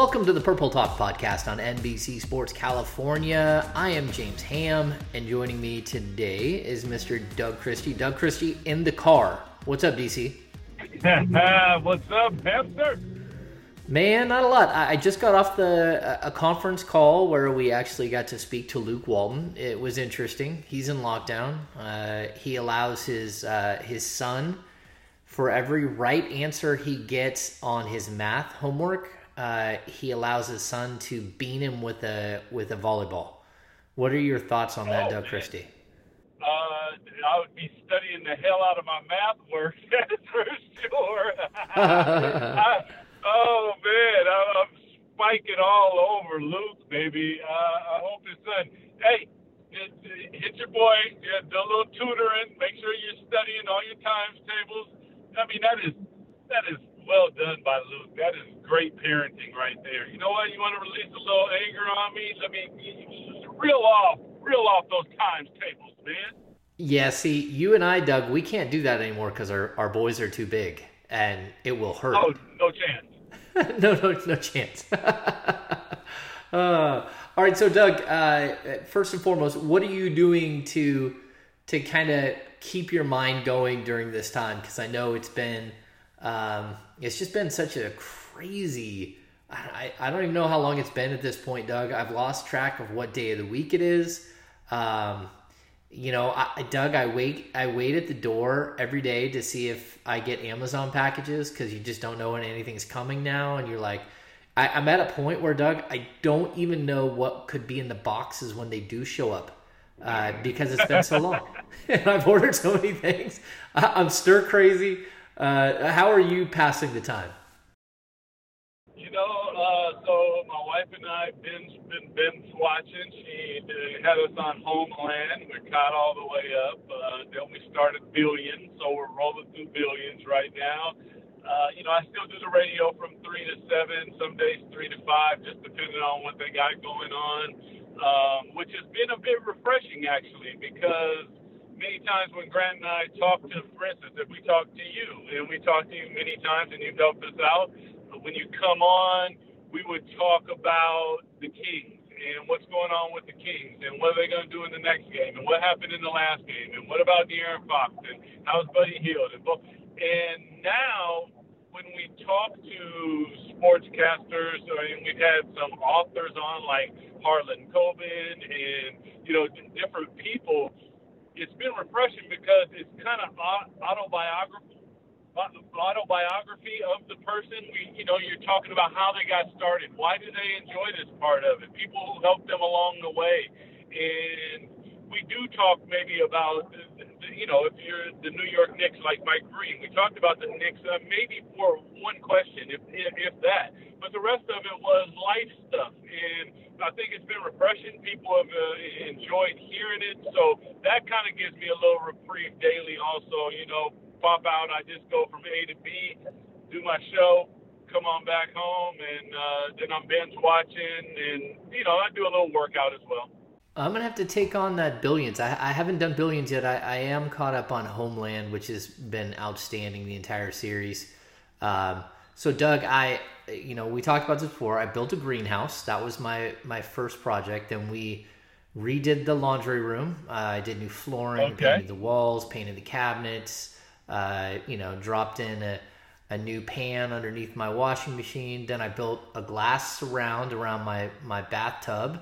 Welcome to the Purple Talk podcast on NBC Sports California. I am James Ham, and joining me today is Mr. Doug Christie. Doug Christie in the car. What's up, DC? What's up, hamster? Man, not a lot. I just got off the a conference call where we actually got to speak to Luke Walton. It was interesting. He's in lockdown. Uh, he allows his uh, his son for every right answer he gets on his math homework uh, he allows his son to beat him with a with a volleyball. What are your thoughts on that, oh, Doug Christie? Uh, I would be studying the hell out of my math work, that's for sure. I, oh man, I, am spiking all over Luke, baby. Uh, I hope his son. Hey, hit, hit your boy, yeah, do a little tutoring. Make sure you're studying all your times tables. I mean, that is that is well done by Luke. That is great parenting right there. You know what? You want to release a little anger on me? Let me reel off, reel off those times tables, man. Yeah, see, you and I, Doug, we can't do that anymore because our, our boys are too big and it will hurt. Oh, no chance. no, no, no chance. uh, all right, so Doug, uh, first and foremost, what are you doing to to kind of keep your mind going during this time? Because I know it's been um, it's just been such a crazy. I, I don't even know how long it's been at this point, Doug. I've lost track of what day of the week it is. Um, you know, I, Doug, I wait, I wait at the door every day to see if I get Amazon packages because you just don't know when anything's coming now, and you're like, I, I'm at a point where Doug, I don't even know what could be in the boxes when they do show up uh, because it's been so long, and I've ordered so many things. I, I'm stir crazy. Uh, how are you passing the time? You know, uh, so my wife and I binge been binge watching. She uh, had us on Homeland. We caught all the way up. Uh, then we started Billions, so we're rolling through Billions right now. Uh, you know, I still do the radio from three to seven, some days three to five, just depending on what they got going on. Um, which has been a bit refreshing actually, because many times when Grant and I talk to, for instance, if we talk to you and we talk to you many times and you've helped us out, but when you come on, we would talk about the Kings and what's going on with the Kings and what are they going to do in the next game and what happened in the last game and what about De'Aaron Fox and how's Buddy Hield and both. And now when we talk to sportscasters, I mean, we've had some authors on like Harlan Coben and you know different people it's been refreshing because it's kind of autobiography autobiography of the person. We, you know, you're talking about how they got started. Why do they enjoy this part of it? People who helped them along the way, and we do talk maybe about, you know, if you're the New York Knicks like Mike Breen, we talked about the Knicks uh, maybe for one question, if if that, but the rest of it was life stuff and I think it's been refreshing. People have uh, enjoyed hearing it, so that kind of gives me a little reprieve daily. Also, you know, pop out. I just go from A to B, do my show, come on back home, and uh, then I'm binge watching, and you know, I do a little workout as well. I'm gonna have to take on that Billions. I, I haven't done Billions yet. I, I, am caught up on Homeland, which has been outstanding the entire series. Um, so, Doug, I you know, we talked about this before. I built a greenhouse. That was my my first project. Then we redid the laundry room. Uh, I did new flooring, okay. painted the walls, painted the cabinets. Uh, you know, dropped in a a new pan underneath my washing machine. Then I built a glass surround around my my bathtub,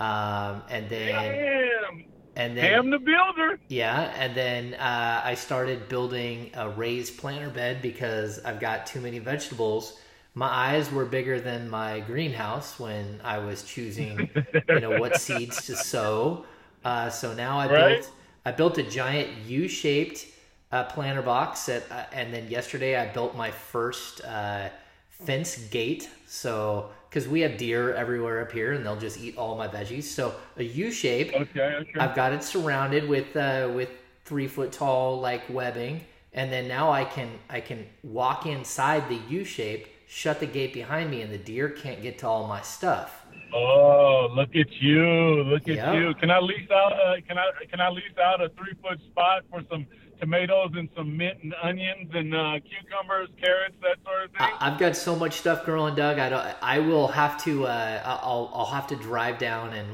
um, and then Damn. and then Ham the builder. Yeah, and then uh, I started building a raised planter bed because I've got too many vegetables my eyes were bigger than my greenhouse when I was choosing, you know, what seeds to sow. Uh, so now I right? built I built a giant U-shaped uh, planter box that, uh, and then yesterday I built my first uh, fence gate. So because we have deer everywhere up here and they'll just eat all my veggies. So a U shape. Okay, okay. I've got it surrounded with uh, with three foot tall like webbing, and then now I can I can walk inside the U shape shut the gate behind me and the deer can't get to all my stuff. Oh, look at you! Look at yep. you! Can I lease out? A, can I can I lease out a three foot spot for some tomatoes and some mint and onions and uh, cucumbers, carrots, that sort of thing? I, have got so much stuff growing, Doug. I don't. I will have to. Uh, I'll. I'll have to drive down and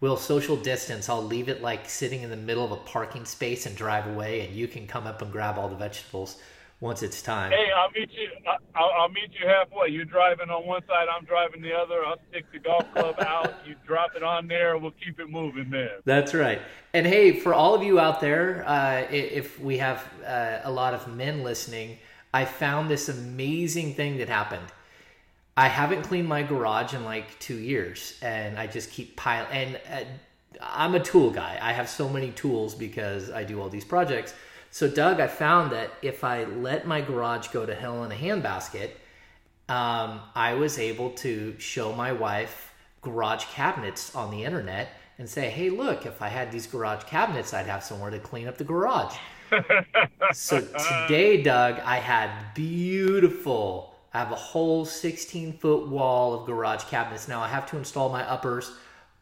we'll social distance. I'll leave it like sitting in the middle of a parking space and drive away, and you can come up and grab all the vegetables once it's time. Hey, I'll meet you. I'll, I'll meet you halfway. You're driving on one side, I'm driving the other. I'll stick the golf club out. You drop it on there. We'll keep it moving there. That's right. And hey, for all of you out there, uh, if we have uh, a lot of men listening, I found this amazing thing that happened. I haven't cleaned my garage in like two years, and I just keep piling. And uh, I'm a tool guy. I have so many tools because I do all these projects. So, Doug, I found that if I let my garage go to hell in a handbasket, um, I was able to show my wife garage cabinets on the internet and say, hey, look, if I had these garage cabinets, I'd have somewhere to clean up the garage. so today, Doug, I had beautiful, I have a whole 16 foot wall of garage cabinets. Now I have to install my uppers,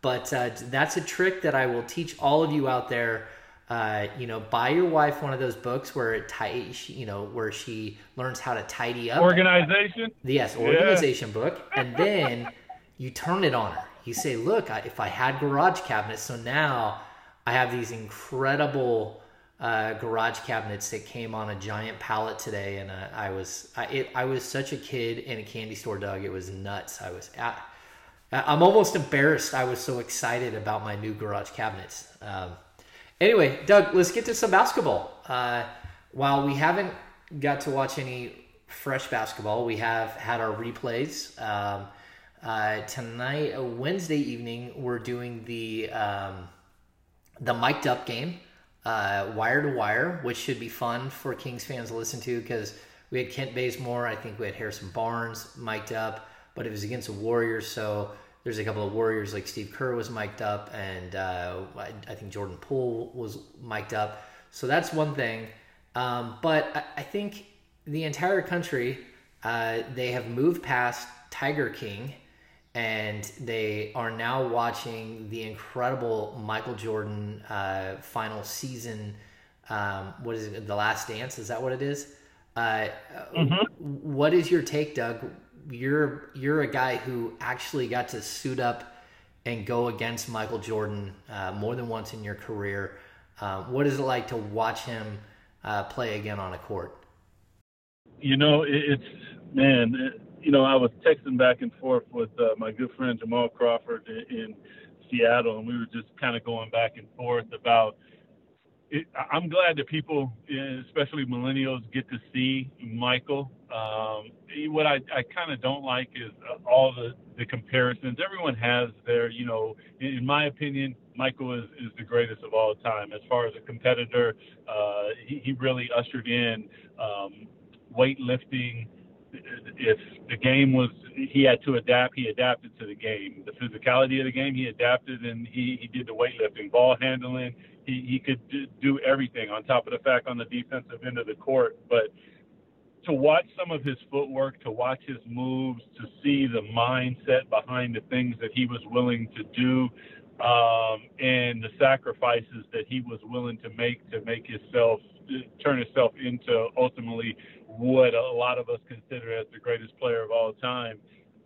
but uh, that's a trick that I will teach all of you out there uh, you know, buy your wife one of those books where it tidy, you know, where she learns how to tidy up. Organization. Yes, organization yeah. book, and then you turn it on her. You say, "Look, I, if I had garage cabinets, so now I have these incredible uh, garage cabinets that came on a giant pallet today, and uh, I was, I, it, I was such a kid in a candy store, Doug. It was nuts. I was, at, I'm almost embarrassed. I was so excited about my new garage cabinets." Um, Anyway, Doug, let's get to some basketball. Uh, while we haven't got to watch any fresh basketball, we have had our replays. Um, uh, tonight, uh, Wednesday evening, we're doing the um, the mic'd up game, uh, wire to wire, which should be fun for Kings fans to listen to because we had Kent Bazemore, I think we had Harrison Barnes mic'd up, but it was against the Warriors, so there's a couple of Warriors like Steve Kerr was mic'd up, and uh, I, I, think Jordan Poole was mic'd up. So that's one thing. Um, but I, I, think the entire country uh, they have moved past Tiger King, and they are now watching the incredible Michael Jordan uh, final season. Um, what is it? The Last Dance? Is that what it is? Uh, mm-hmm. What is your take, Doug? You're you're a guy who actually got to suit up and go against Michael Jordan uh, more than once in your career. Uh, what is it like to watch him uh, play again on a court? You know, it's man. It, you know, I was texting back and forth with uh, my good friend Jamal Crawford in, in Seattle, and we were just kind of going back and forth about it, I'm glad that people, especially millennials, get to see Michael. Um, what I, I kind of don't like is uh, all the, the comparisons. Everyone has their, you know, in, in my opinion, Michael is, is the greatest of all time. As far as a competitor, uh, he, he really ushered in um, weightlifting. If the game was, he had to adapt, he adapted to the game. The physicality of the game, he adapted and he, he did the weightlifting, ball handling he, he could do everything on top of the fact on the defensive end of the court. But to watch some of his footwork, to watch his moves, to see the mindset behind the things that he was willing to do, um, and the sacrifices that he was willing to make to make himself turn himself into ultimately what a lot of us consider as the greatest player of all time.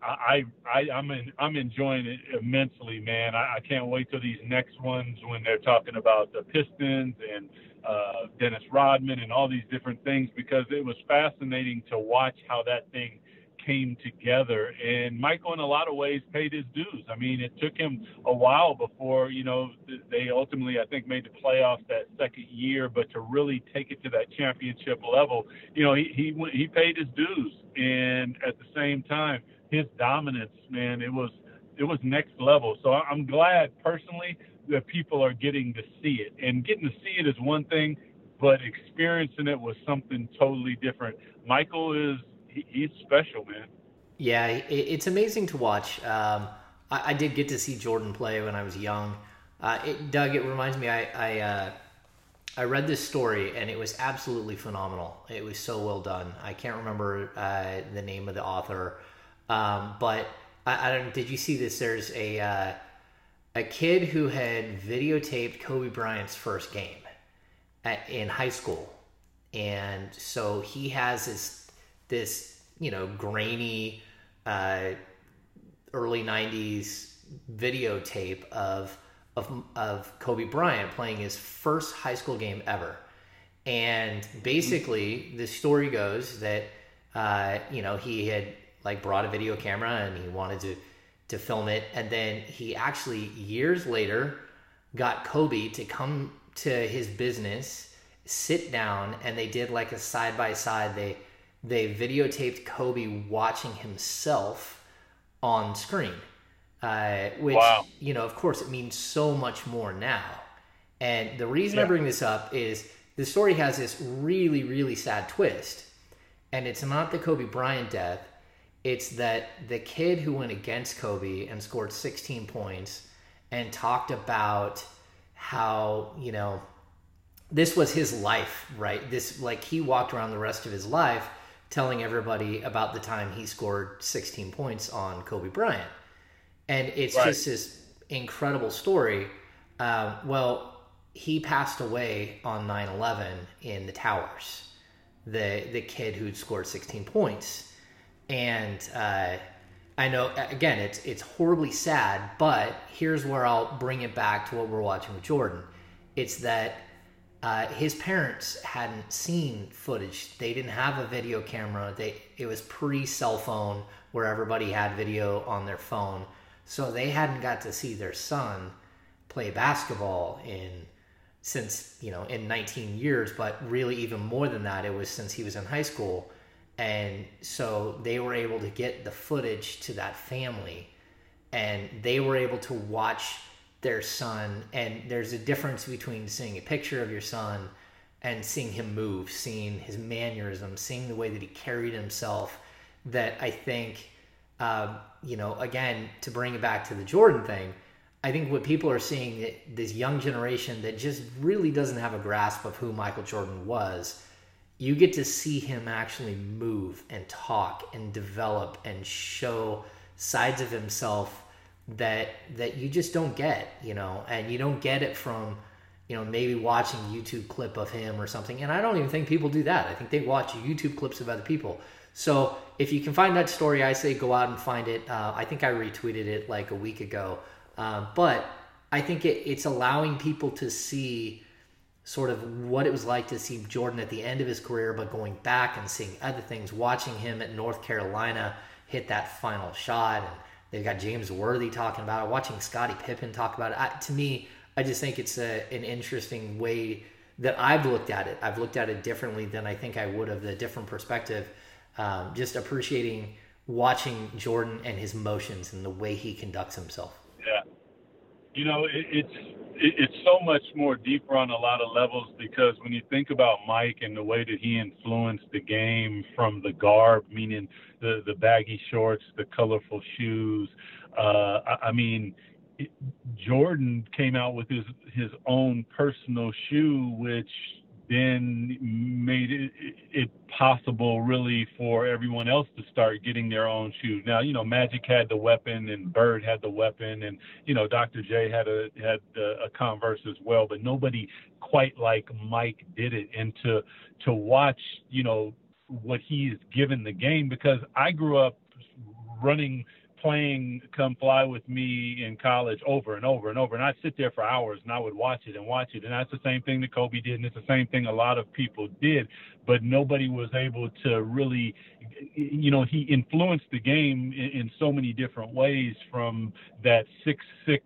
I, I I'm in, I'm enjoying it immensely, man. I, I can't wait till these next ones when they're talking about the Pistons and uh, Dennis Rodman and all these different things because it was fascinating to watch how that thing came together. And Michael, in a lot of ways, paid his dues. I mean, it took him a while before you know they ultimately, I think, made the playoffs that second year. But to really take it to that championship level, you know, he he he paid his dues. And at the same time his dominance, man, it was it was next level. So I'm glad personally that people are getting to see it. And getting to see it is one thing, but experiencing it was something totally different. Michael is he, he's special, man. Yeah, it's amazing to watch. Um, I, I, did get to see Jordan play when I was young. Uh, it, Doug, it reminds me. I I, uh, I, read this story and it was absolutely phenomenal. It was so well done. I can't remember uh, the name of the author. Um, but I, I, don't. Did you see this? There's a uh, a kid who had videotaped Kobe Bryant's first game at, in high school, and so he has this this you know grainy uh, early '90s videotape of of of Kobe Bryant playing his first high school game ever, and basically the story goes that uh, you know he had like brought a video camera and he wanted to to film it, and then he actually years later got Kobe to come to his business, sit down, and they did like a side by side. They they videotaped Kobe watching himself on screen, uh, which wow. you know, of course, it means so much more now. And the reason yeah. I bring this up is the story has this really, really sad twist, and it's not the Kobe Bryant death. It's that the kid who went against Kobe and scored 16 points and talked about how you know this was his life, right? This like he walked around the rest of his life telling everybody about the time he scored 16 points on Kobe Bryant, and it's right. just this incredible story. Uh, well, he passed away on 9/11 in the towers. The the kid who'd scored 16 points, and uh, I know again it's it's horribly sad, but here's where I'll bring it back to what we're watching with Jordan. It's that uh, his parents hadn't seen footage. They didn't have a video camera. They it was pre cell phone where everybody had video on their phone, so they hadn't got to see their son play basketball in since you know in 19 years. But really, even more than that, it was since he was in high school, and so they were able to get the footage to that family, and they were able to watch their son. And there's a difference between seeing a picture of your son and seeing him move seeing his mannerisms seeing the way that he carried himself that i think uh, you know again to bring it back to the jordan thing i think what people are seeing this young generation that just really doesn't have a grasp of who michael jordan was you get to see him actually move and talk and develop and show sides of himself that that you just don't get, you know, and you don't get it from, you know, maybe watching YouTube clip of him or something. And I don't even think people do that. I think they watch YouTube clips of other people. So if you can find that story, I say go out and find it. Uh, I think I retweeted it like a week ago, uh, but I think it, it's allowing people to see sort of what it was like to see Jordan at the end of his career, but going back and seeing other things, watching him at North Carolina hit that final shot and They've got James Worthy talking about it, watching Scottie Pippen talk about it. I, to me, I just think it's a, an interesting way that I've looked at it. I've looked at it differently than I think I would have, the different perspective. Um, just appreciating watching Jordan and his motions and the way he conducts himself. Yeah. You know, it, it's it's so much more deeper on a lot of levels because when you think about Mike and the way that he influenced the game from the garb, meaning the the baggy shorts, the colorful shoes. Uh, I, I mean, Jordan came out with his his own personal shoe, which then made it, it, possible really for everyone else to start getting their own shoes. Now, you know, Magic had the weapon and Bird had the weapon and, you know, Dr. J had a, had a, a Converse as well, but nobody quite like Mike did it. And to, to watch, you know, what he's given the game because I grew up running – playing Come Fly With Me in college over and over and over. And I'd sit there for hours and I would watch it and watch it. And that's the same thing that Kobe did. And it's the same thing a lot of people did. But nobody was able to really, you know, he influenced the game in, in so many different ways from that six, six,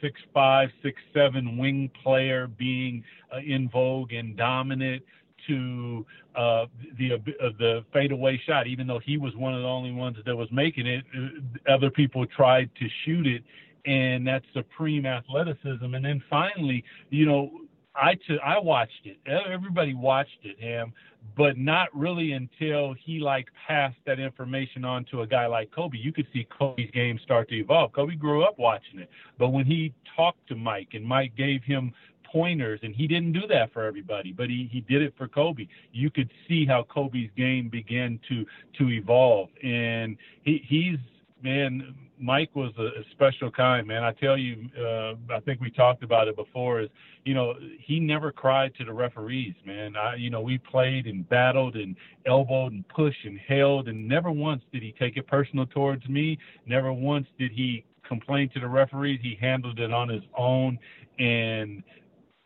six five, six seven wing player being uh, in vogue and dominant to uh, the uh, the fadeaway shot. Even though he was one of the only ones that was making it, uh, other people tried to shoot it, and that supreme athleticism. And then finally, you know, I t- I watched it. Everybody watched it, him, but not really until he like passed that information on to a guy like Kobe. You could see Kobe's game start to evolve. Kobe grew up watching it, but when he talked to Mike and Mike gave him pointers, and he didn't do that for everybody, but he, he did it for Kobe. You could see how Kobe's game began to to evolve, and he, he's man Mike was a, special kind, man. I tell you, uh, I think we talked about it before. Is you know he never cried to the referees, man. I, you know, we played and battled and elbowed and pushed and held, and never once did he take it personal towards me. Never once did he complain to the referees. He handled it on his own, and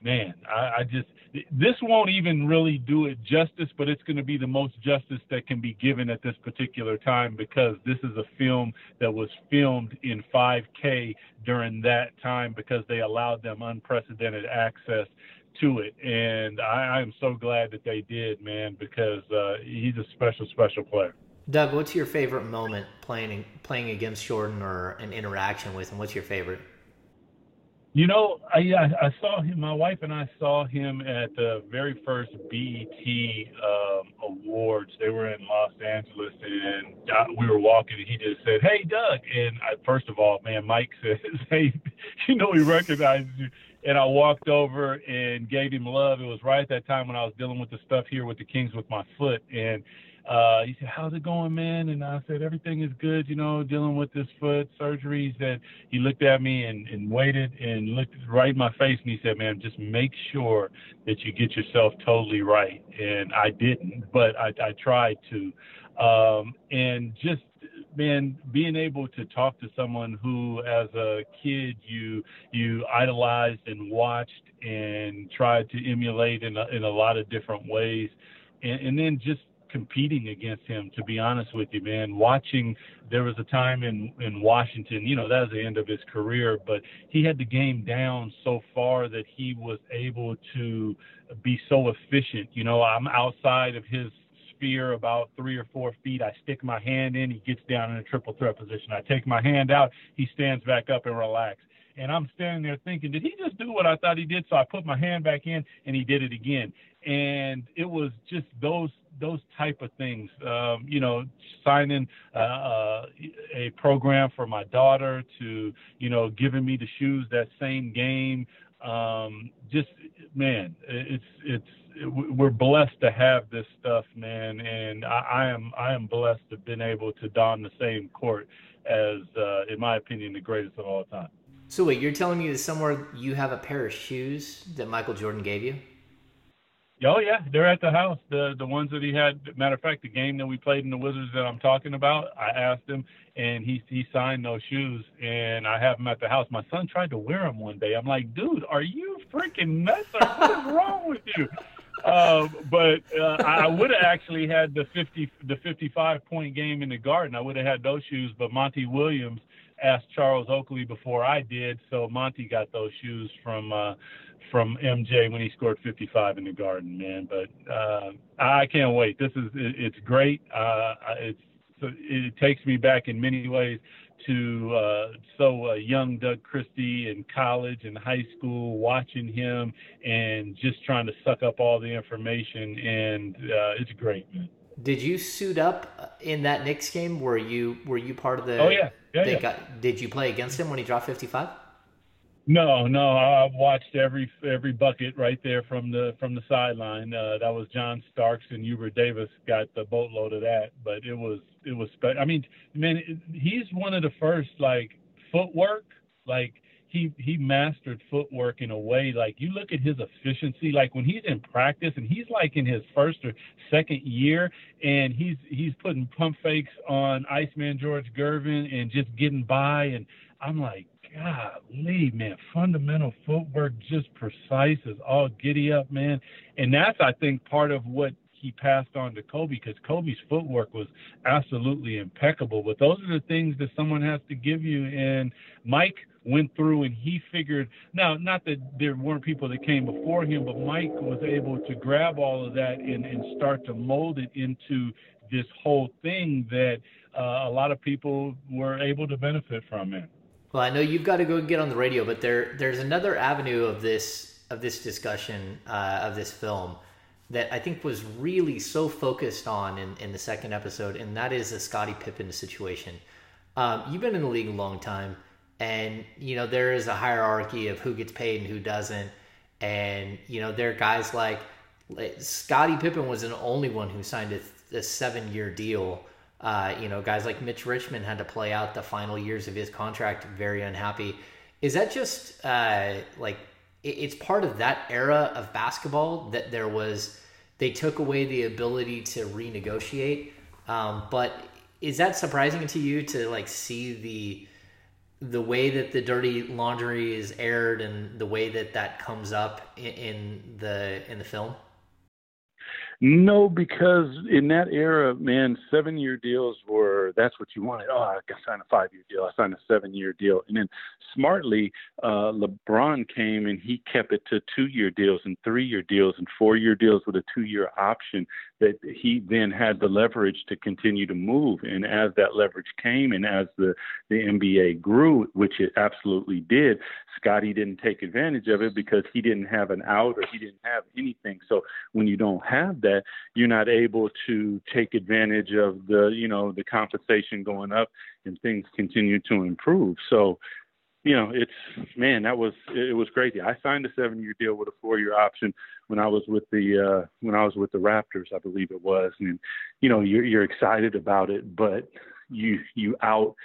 man, I, I just this won't even really do it justice, but it's going to be the most justice that can be given at this particular time because this is a film that was filmed in 5K during that time because they allowed them unprecedented access to it, and I, I'm so glad that they did, man, because uh, he's a special, special player. Doug, what's your favorite moment playing playing against Jordan or an interaction with him? What's your favorite? You know, I, I, saw him. My wife and I saw him at the very first BET um, awards. They were in Los Angeles, and we were walking, and he just said, "Hey, Doug." And I, first of all, man, Mike says, "Hey, you know, he recognizes you." And I walked over and gave him love. It was right at that time when I was dealing with the stuff here with the Kings with my foot, and uh, he said, "How's it going, man?" And I said, "Everything is good, you know, dealing with this foot surgery." He said he looked at me and, and waited and looked right in my face, and he said, "Man, just make sure that you get yourself totally right." And I didn't, but I, I tried to. Um, and just man, being able to talk to someone who, as a kid, you you idolized and watched and tried to emulate in a, in a lot of different ways, and, and then just competing against him, to be honest with you, man. Watching, there was a time in, in Washington, you know, that was the end of his career, but he had the game down so far that he was able to be so efficient. You know, I'm outside of his sphere about three or four feet. I stick my hand in, he gets down in a triple threat position. I take my hand out, he stands back up and relaxes and I'm standing there thinking, did he just do what I thought he did? So I put my hand back in, and he did it again. And it was just those those type of things. Um, you know, signing uh, uh, a program for my daughter to, you know, giving me the shoes that same game. Um, just man, it's it's we're blessed to have this stuff, man, and I, I am I am blessed to have been able to don the same court as, uh, in my opinion, the greatest of all time. So wait, you're telling me that somewhere you have a pair of shoes that Michael Jordan gave you? Oh yeah, they're at the house. The the ones that he had. Matter of fact, the game that we played in the Wizards that I'm talking about, I asked him, and he he signed those shoes, and I have them at the house. My son tried to wear them one day. I'm like, dude, are you freaking nuts? What is wrong with you? Uh, but uh, I would have actually had the 50 the 55 point game in the Garden. I would have had those shoes, but Monty Williams asked Charles Oakley before I did, so Monty got those shoes from uh, from MJ when he scored 55 in the Garden, man. But uh, I can't wait. This is it, it's great. Uh, it's it takes me back in many ways to uh, so uh, young Doug Christie in college and high school, watching him and just trying to suck up all the information, and uh, it's great, man. Did you suit up in that Knicks game? Were you were you part of the? Oh yeah, yeah, yeah. Got, did you play against him when he dropped 55? No, no, I watched every every bucket right there from the from the sideline. Uh, that was John Starks and Hubert Davis got the boatload of that, but it was it was. Spe- I mean, man, he's one of the first like footwork. Like he he mastered footwork in a way. Like you look at his efficiency. Like when he's in practice and he's like in his first or second year, and he's he's putting pump fakes on Iceman George Gervin and just getting by. And I'm like, golly, man, fundamental footwork, just precise is all giddy up, man. And that's, I think, part of what he passed on to Kobe because Kobe's footwork was absolutely impeccable. But those are the things that someone has to give you. And Mike went through and he figured now not that there weren't people that came before him, but Mike was able to grab all of that and, and start to mold it into this whole thing that uh, a lot of people were able to benefit from it. Well, I know you've got to go get on the radio, but there there's another avenue of this of this discussion uh, of this film that I think was really so focused on in, in the second episode, and that is the Scottie Pippen situation. Um, you've been in the league a long time, and you know there is a hierarchy of who gets paid and who doesn't, and you know there are guys like Scottie Pippen was the only one who signed a, a seven year deal Uh, you know, guys like Mitch Richmond had to play out the final years of his contract very unhappy. Is that just uh, like it's part of that era of basketball that there was they took away the ability to renegotiate? Um, but is that surprising to you to like see the the way that the dirty laundry is aired and the way that that comes up in, in the in the film? No, because in that era, man, seven year deals were that's what you wanted. Oh, I signed a five year deal. I signed a seven year deal. And then smartly, uh, LeBron came and he kept it to two year deals and three year deals and four year deals with a two year option that he then had the leverage to continue to move. And as that leverage came and as the, the NBA grew, which it absolutely did, Scottie didn't take advantage of it because he didn't have an out or he didn't have anything. So when you don't have that, you're not able to take advantage of the, you know, the compensation going up and things continue to improve. So, you know, it's man, that was it was crazy. I signed a seven year deal with a four year option when I was with the uh when I was with the Raptors, I believe it was. And you know, you're you're excited about it, but you you out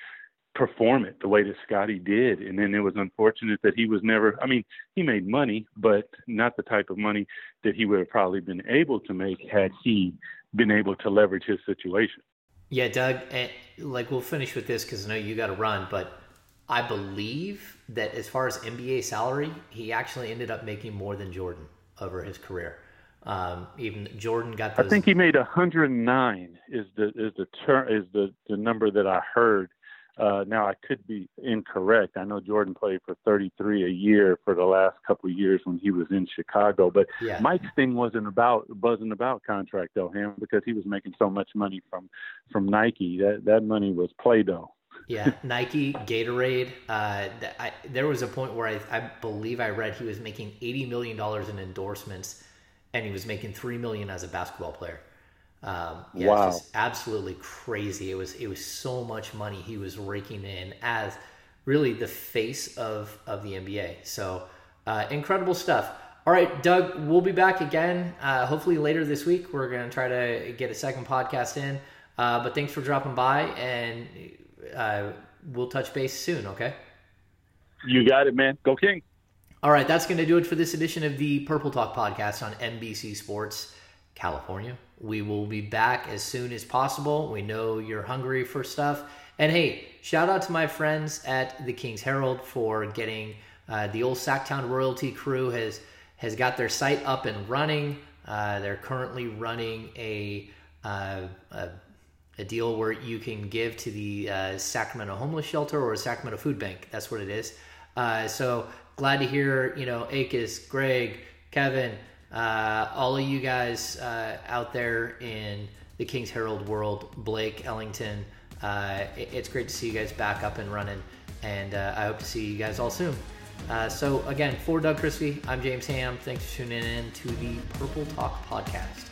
perform it the way that Scottie did. And then it was unfortunate that he was never, I mean, he made money, but not the type of money that he would have probably been able to make had he been able to leverage his situation. Yeah, Doug, like we'll finish with this because I know you got to run, but I believe that as far as NBA salary, he actually ended up making more than Jordan over his career. Um, even Jordan got. Those... I think he made 109 is the is the is the the number that I heard uh, now I could be incorrect. I know Jordan played for 33 a year for the last couple of years when he was in Chicago, but yeah. Mike's thing wasn't about wasn't about contract though, him because he was making so much money from from Nike. That that money was Play-Doh. yeah, Nike, Gatorade. Uh, I, there was a point where I, I believe I read he was making 80 million dollars in endorsements, and he was making three million as a basketball player. Um, yeah, wow. It's just absolutely crazy. It was it was so much money he was raking in as really the face of of the NBA. So uh, incredible stuff. All right, Doug, we'll be back again. Uh, hopefully later this week. We're gonna try to get a second podcast in. Uh, but thanks for dropping by, and uh, we'll touch base soon. Okay. You got it, man. Go King. All right, that's going to do it for this edition of the Purple Talk podcast on NBC Sports California. We will be back as soon as possible. We know you're hungry for stuff. And hey, shout out to my friends at the King's Herald for getting uh, the old Sactown royalty crew has has got their site up and running. Uh, they're currently running a, uh, a, a deal where you can give to the uh, Sacramento Homeless Shelter or Sacramento Food Bank. That's what it is. Uh, so glad to hear you know Akis, Greg, Kevin, uh, all of you guys uh, out there in the King's Herald world, Blake, Ellington, uh, it, it's great to see you guys back up and running, and uh, I hope to see you guys all soon. Uh, so, again, for Doug Christie, I'm James Ham. Thanks for tuning in to the Purple Talk podcast.